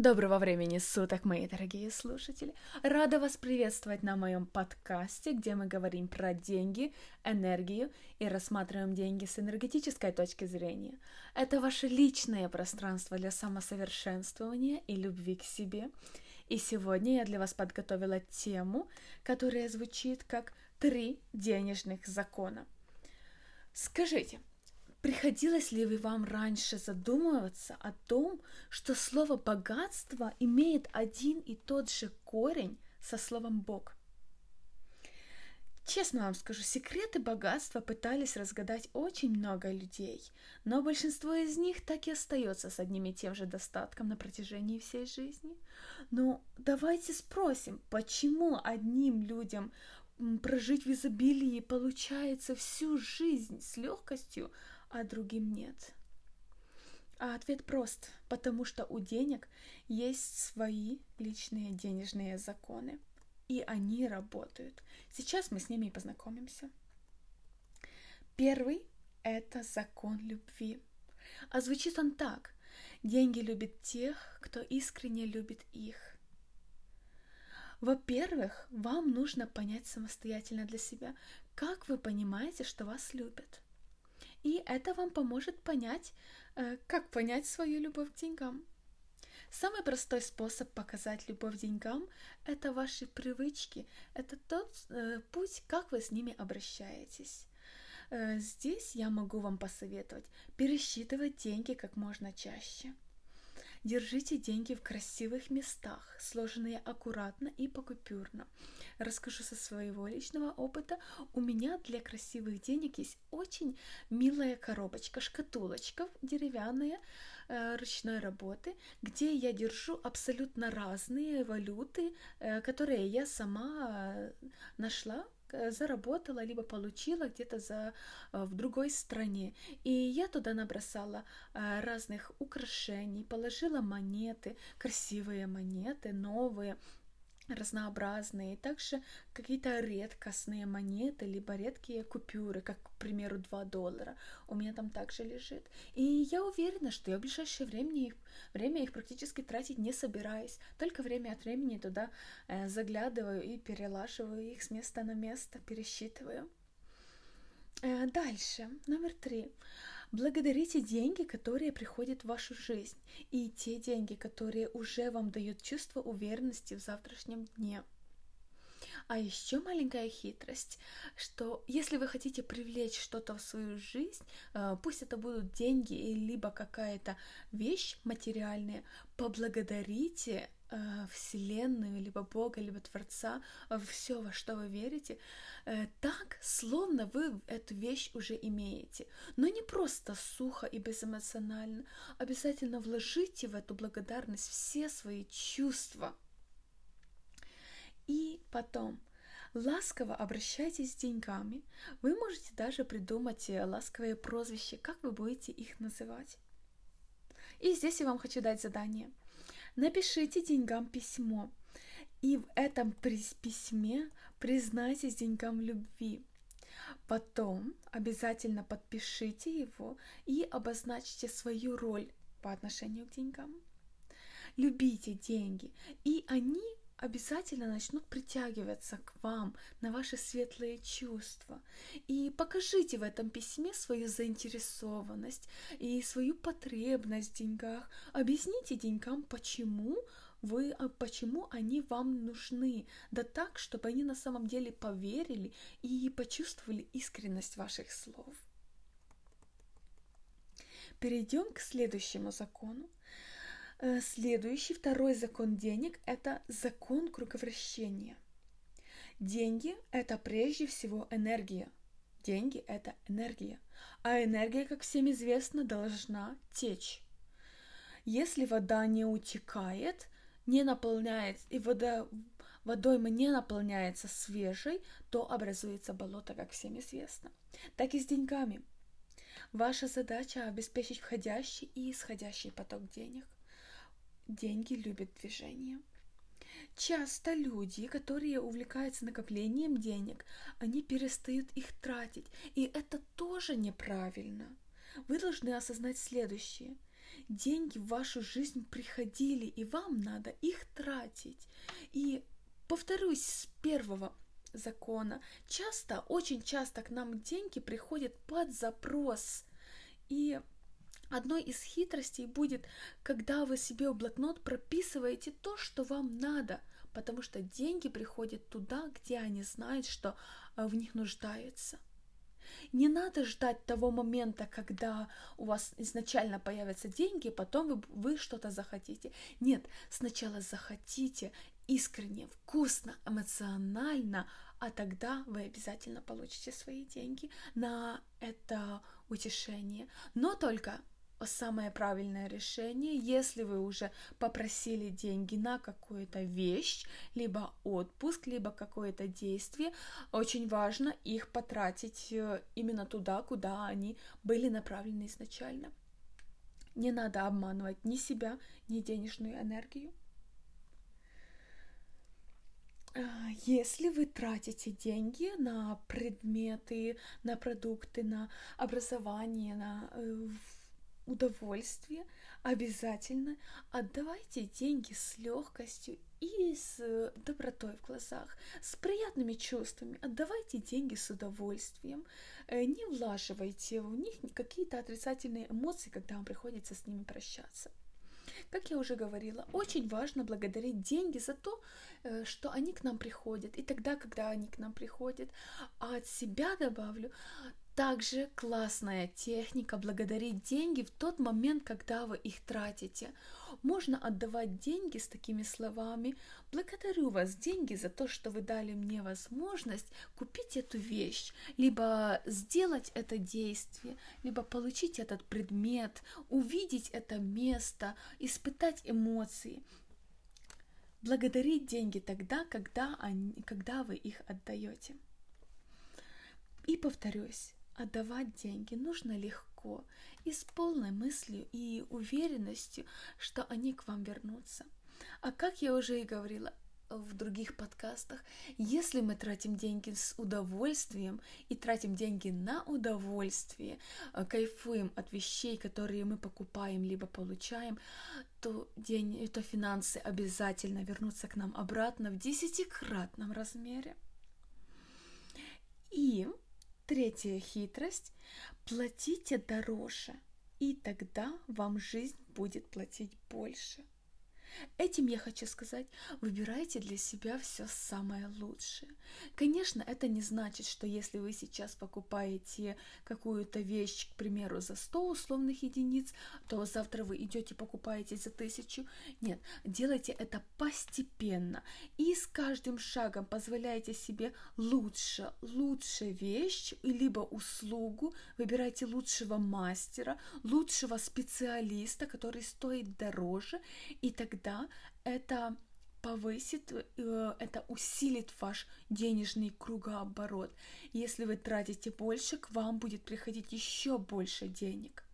Доброго времени суток, мои дорогие слушатели! Рада вас приветствовать на моем подкасте, где мы говорим про деньги, энергию и рассматриваем деньги с энергетической точки зрения. Это ваше личное пространство для самосовершенствования и любви к себе. И сегодня я для вас подготовила тему, которая звучит как «Три денежных закона». Скажите, Приходилось ли вам раньше задумываться о том, что слово «богатство» имеет один и тот же корень со словом «бог»? Честно вам скажу, секреты богатства пытались разгадать очень много людей, но большинство из них так и остается с одним и тем же достатком на протяжении всей жизни. Но давайте спросим, почему одним людям прожить в изобилии получается всю жизнь с легкостью, а другим нет? А ответ прост, потому что у денег есть свои личные денежные законы, и они работают. Сейчас мы с ними и познакомимся. Первый – это закон любви. А звучит он так. Деньги любят тех, кто искренне любит их. Во-первых, вам нужно понять самостоятельно для себя, как вы понимаете, что вас любят – и это вам поможет понять, э, как понять свою любовь к деньгам. Самый простой способ показать любовь к деньгам – это ваши привычки, это тот э, путь, как вы с ними обращаетесь. Э, здесь я могу вам посоветовать пересчитывать деньги как можно чаще – Держите деньги в красивых местах, сложенные аккуратно и покупюрно. Расскажу со своего личного опыта. У меня для красивых денег есть очень милая коробочка, шкатулочка деревянная, э, ручной работы, где я держу абсолютно разные валюты, э, которые я сама э, нашла заработала, либо получила где-то за, э, в другой стране. И я туда набросала э, разных украшений, положила монеты, красивые монеты, новые, разнообразные, также какие-то редкостные монеты, либо редкие купюры, как, к примеру, 2 доллара. У меня там также лежит. И я уверена, что я в ближайшее время их, время их практически тратить не собираюсь. Только время от времени туда э, заглядываю и перелаживаю их с места на место, пересчитываю. Э, дальше, номер три. Благодарите деньги, которые приходят в вашу жизнь, и те деньги, которые уже вам дают чувство уверенности в завтрашнем дне. А еще маленькая хитрость, что если вы хотите привлечь что-то в свою жизнь, э, пусть это будут деньги, либо какая-то вещь материальная, поблагодарите Вселенную, либо Бога, либо Творца, э, все, во что вы верите, э, так, словно вы эту вещь уже имеете. Но не просто сухо и безэмоционально. Обязательно вложите в эту благодарность все свои чувства. И потом, ласково обращайтесь с деньгами. Вы можете даже придумать э, ласковые прозвища, как вы будете их называть. И здесь я вам хочу дать задание – Напишите деньгам письмо, и в этом письме признайтесь деньгам любви. Потом обязательно подпишите его и обозначьте свою роль по отношению к деньгам. Любите деньги, и они обязательно начнут притягиваться к вам на ваши светлые чувства. И покажите в этом письме свою заинтересованность и свою потребность в деньгах. Объясните деньгам, почему вы, а, почему они вам нужны, да так, чтобы они на самом деле поверили и почувствовали искренность ваших слов. Перейдем к следующему закону. Э, следующий, второй закон денег – это закон круговращения. Деньги – это прежде всего энергия. Деньги – это энергия. А энергия, как всем известно, должна течь. Если вода не утекает, не наполняется, и вода, водой не наполняется свежей, то образуется болото, как всем известно. Так и с деньгами. Ваша задача обеспечить входящий и исходящий поток денег. Деньги любят движение. Часто люди, которые увлекаются накоплением денег, они перестают их тратить, и это тоже неправильно. Вы должны осознать следующее. деньги в вашу жизнь приходили, и вам надо их тратить. И повторюсь с первого закона. Часто, очень часто к нам деньги приходят под запрос. И одной из хитростей будет, когда вы себе в блокнот прописываете то, что вам надо, потому что деньги приходят туда, где они знают, что э, в них нуждаются. Не надо ждать того момента, когда у вас изначально появятся деньги, потом вы, вы что-то захотите. Нет, сначала захотите искренне, вкусно, эмоционально, а тогда вы обязательно получите свои деньги на это утешение. Но только самое правильное решение, если вы уже попросили деньги на какую-то вещь, либо отпуск, либо какое-то действие, очень важно их потратить э, именно туда, куда они были направлены изначально. Не надо обманывать ни себя, ни денежную энергию. А, если вы тратите деньги на предметы, на продукты, на образование, на э, удовольствие, обязательно отдавайте деньги с легкостью и с э, добротой в глазах, с приятными чувствами. Отдавайте деньги с удовольствием. Э, не влаживайте в них какие-то отрицательные эмоции, когда вам приходится с ними прощаться. Как я уже говорила, очень важно благодарить деньги за то, э, что они к нам приходят, и тогда, когда они к нам приходят. А от себя добавлю, также классная техника благодарить деньги в тот момент, когда вы их тратите. Можно отдавать деньги с такими словами «Благодарю вас, деньги, за то, что вы дали мне возможность купить эту вещь, либо сделать это действие, либо получить этот предмет, увидеть это место, испытать эмоции». Благодарить деньги тогда, когда, они, когда вы их отдаете. И повторюсь, Отдавать деньги нужно легко и с полной мыслью и уверенностью, что они к вам вернутся. А как я уже и говорила, в других подкастах, если мы тратим деньги с удовольствием и тратим деньги на удовольствие, э, кайфуем от вещей, которые мы покупаем либо получаем, то, день, то финансы обязательно вернутся к нам обратно в десятикратном размере. И Третья хитрость – платите дороже, и тогда вам жизнь будет платить больше – Этим я хочу сказать, выбирайте для себя все самое лучшее. Конечно, это не значит, что если вы сейчас покупаете какую-то вещь, к примеру, за 100 условных единиц, то завтра вы идете покупаете за тысячу. Нет, делайте это постепенно и с каждым шагом позволяйте себе лучше, лучше вещь, либо услугу, выбирайте лучшего мастера, лучшего специалиста, который стоит дороже, и тогда тогда это повысит, э, это усилит ваш денежный кругооборот. Если вы тратите больше, к вам будет приходить еще больше денег.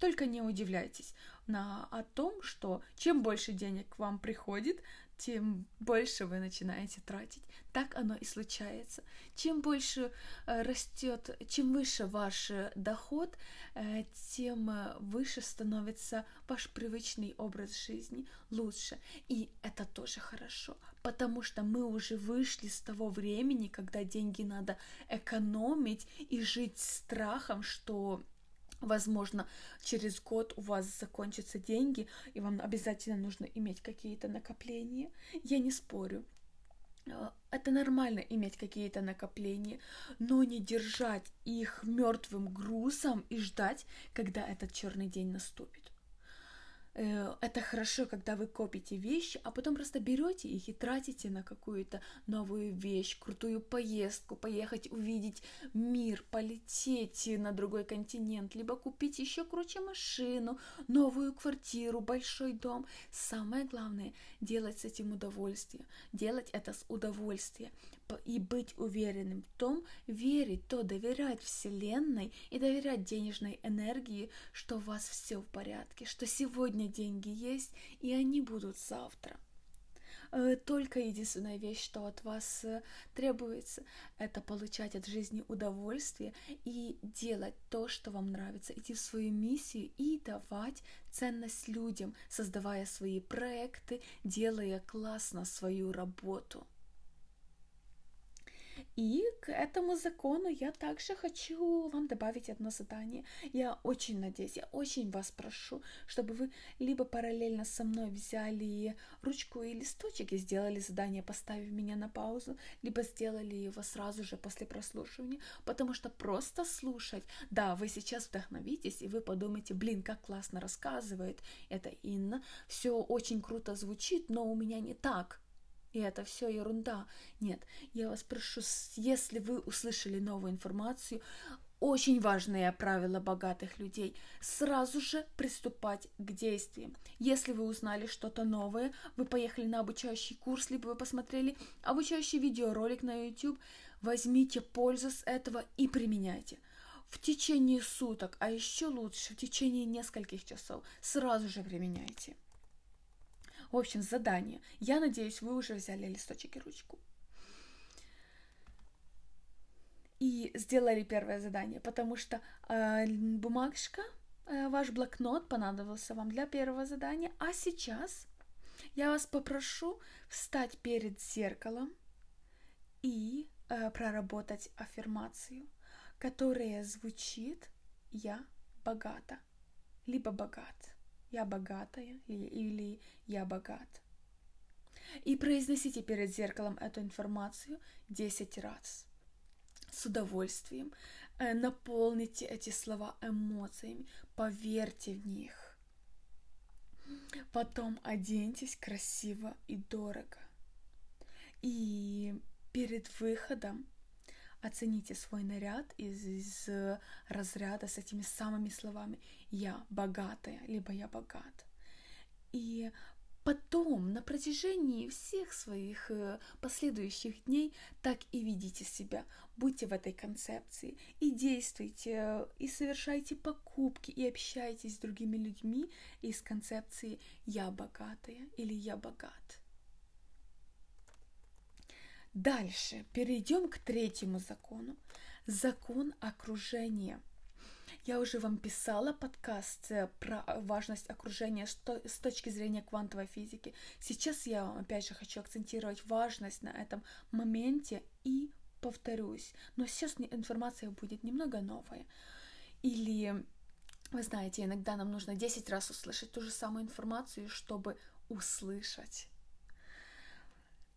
Только не удивляйтесь на, о том, что чем больше денег к вам приходит, тем больше вы начинаете тратить. Так оно и случается. Чем больше э, растет, чем выше ваш э, доход, э, тем выше становится ваш привычный образ жизни, лучше. И это тоже хорошо, потому что мы уже вышли с того времени, когда деньги надо экономить и жить страхом, что Возможно, через год у вас закончатся деньги, и вам обязательно нужно иметь какие-то накопления. Я не спорю. Э, это нормально иметь какие-то накопления, но не держать их мертвым грузом и ждать, когда этот черный день наступит. Э, это хорошо, когда вы копите вещи, а потом просто берете их и тратите на какую-то новую вещь, крутую поездку, поехать увидеть мир, полететь на другой континент, либо купить еще круче машину, новую квартиру, большой дом. Самое главное – делать с этим удовольствие, делать это с удовольствием и быть уверенным в том, верить, то доверять Вселенной и доверять денежной энергии, что у вас все в порядке, что сегодня деньги есть и они будут завтра. Э, только единственная вещь, что от вас э, требуется, это получать от жизни удовольствие и делать то, что вам нравится, идти в свою миссию и давать ценность людям, создавая свои проекты, делая классно свою работу. И к этому закону я также хочу вам добавить одно задание. Я очень надеюсь, я очень вас прошу, чтобы вы либо параллельно со мной взяли ручку и листочек и сделали задание, поставив меня на паузу, либо сделали его сразу же после прослушивания, потому что просто слушать, да, вы сейчас вдохновитесь, и вы подумаете, блин, как классно рассказывает это Инна, все очень круто звучит, но у меня не так, и это все ерунда. Нет, я вас прошу, если вы услышали новую информацию, очень важное правило богатых людей – сразу же приступать к действиям. Если вы узнали что-то новое, вы поехали на обучающий курс, либо вы посмотрели обучающий видеоролик на YouTube, возьмите пользу с этого и применяйте. В течение суток, а еще лучше в течение нескольких часов, сразу же применяйте. В общем, задание. Я надеюсь, вы уже взяли листочек и ручку. И сделали первое задание, потому что э, бумажка, э, ваш блокнот понадобился вам для первого задания. А сейчас я вас попрошу встать перед зеркалом и э, проработать аффирмацию, которая звучит «Я богата» либо «богат» я богатая или я богат. И произносите перед зеркалом эту информацию 10 раз. С удовольствием э, наполните эти слова эмоциями, поверьте в них. Потом оденьтесь красиво и дорого. И перед выходом Оцените свой наряд из, из разряда с этими самыми словами «я богатая» либо «я богат». И потом, на протяжении всех своих э, последующих дней, так и видите себя. Будьте в этой концепции и действуйте, и совершайте покупки, и общайтесь с другими людьми из концепции «я богатая» или «я богат». Дальше перейдем к третьему закону. Закон окружения. Я уже вам писала подкаст э, про важность окружения с точки зрения квантовой физики. Сейчас я вам опять же хочу акцентировать важность на этом моменте и повторюсь. Но сейчас информация будет немного новая. Или, вы знаете, иногда нам нужно 10 раз услышать ту же самую информацию, чтобы услышать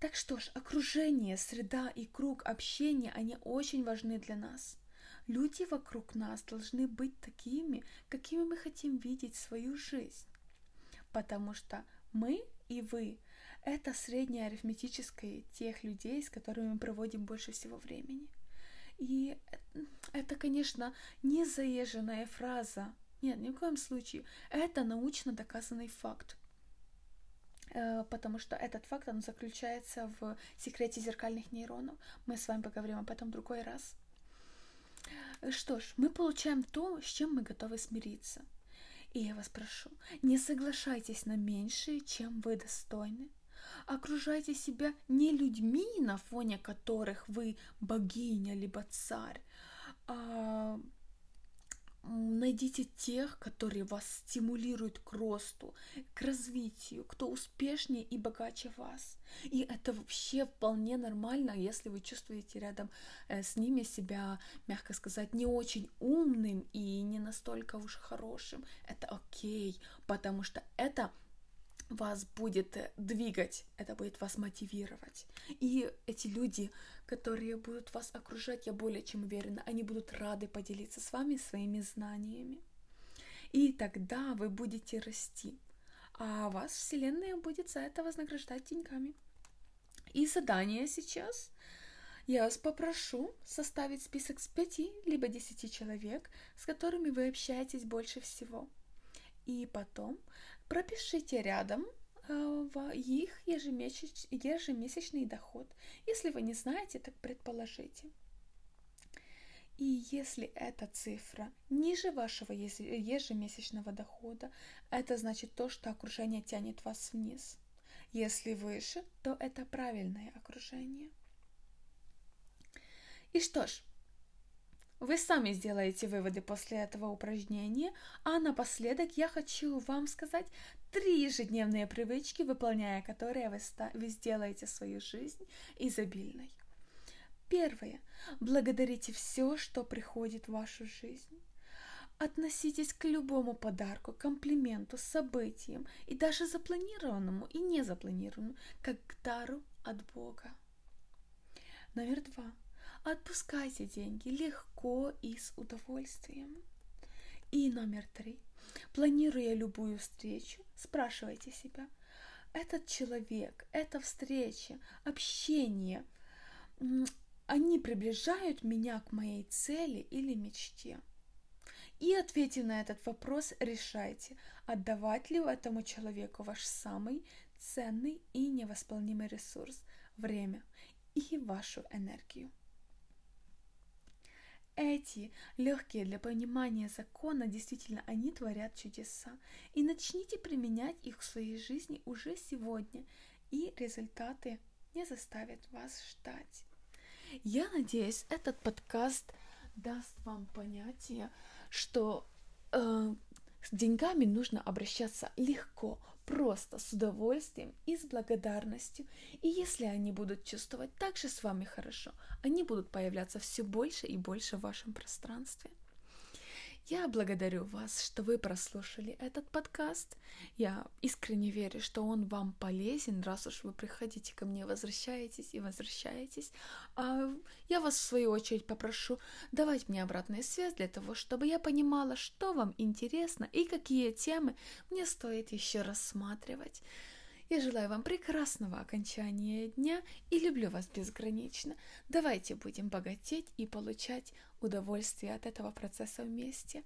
так что ж, окружение, среда и круг общения, они очень важны для нас. Люди вокруг нас должны быть такими, какими мы хотим видеть свою жизнь. Потому что мы и вы – это среднее арифметическое тех людей, с которыми мы проводим больше всего времени. И это, конечно, не заезженная фраза. Нет, ни в коем случае. Это научно доказанный факт. Э, потому что этот факт, он заключается в секрете зеркальных нейронов. Мы с вами поговорим об этом в другой раз. Что ж, мы получаем то, с чем мы готовы смириться. И я вас прошу, не соглашайтесь на меньшее, чем вы достойны. Окружайте себя не людьми, на фоне которых вы богиня либо царь, а Найдите тех, которые вас стимулируют к росту, к развитию, кто успешнее и богаче вас. И это вообще вполне нормально, если вы чувствуете рядом э, с ними себя, мягко сказать, не очень умным и не настолько уж хорошим. Это окей, потому что это вас будет э, двигать, это будет вас мотивировать. И эти люди, которые будут вас окружать, я более чем уверена, они будут рады поделиться с вами своими знаниями. И тогда вы будете расти, а вас Вселенная будет за это вознаграждать деньгами. И задание сейчас я вас попрошу составить список с пяти либо десяти человек, с которыми вы общаетесь больше всего. И потом пропишите рядом э, в их ежемесяч... ежемесячный доход. Если вы не знаете, так предположите. И если эта цифра ниже вашего ежемесячного дохода, это значит то, что окружение тянет вас вниз. Если выше, то это правильное окружение. И что ж, вы сами сделаете выводы после этого упражнения, а напоследок я хочу вам сказать три ежедневные привычки, выполняя которые вы, вы сделаете свою жизнь изобильной. Первое. Благодарите все, что приходит в вашу жизнь. Относитесь к любому подарку, комплименту, событиям и даже запланированному и незапланированному, как к дару от Бога. Номер два. Отпускайте деньги легко и с удовольствием. И номер три. Планируя любую встречу, спрашивайте себя, этот человек, эта встреча, общение, они приближают меня к моей цели или мечте? И ответив на этот вопрос, решайте, отдавать ли этому человеку ваш самый ценный и невосполнимый ресурс – время и вашу энергию. Эти легкие для понимания закона, действительно, они творят чудеса. И начните применять их в своей жизни уже сегодня, и результаты не заставят вас ждать. Я надеюсь, этот подкаст даст вам понятие, что э, с деньгами нужно обращаться легко, просто, с удовольствием и с благодарностью. И если они будут чувствовать так же с вами хорошо, они будут появляться все больше и больше в вашем пространстве. Я благодарю вас, что вы прослушали этот подкаст. Я искренне верю, что он вам полезен, раз уж вы приходите ко мне, возвращаетесь и возвращаетесь. А я вас, в свою очередь, попрошу давать мне обратную связь для того, чтобы я понимала, что вам интересно и какие темы мне стоит еще рассматривать. Я желаю вам прекрасного окончания дня и люблю вас безгранично. Давайте будем богатеть и получать удовольствие от этого процесса вместе.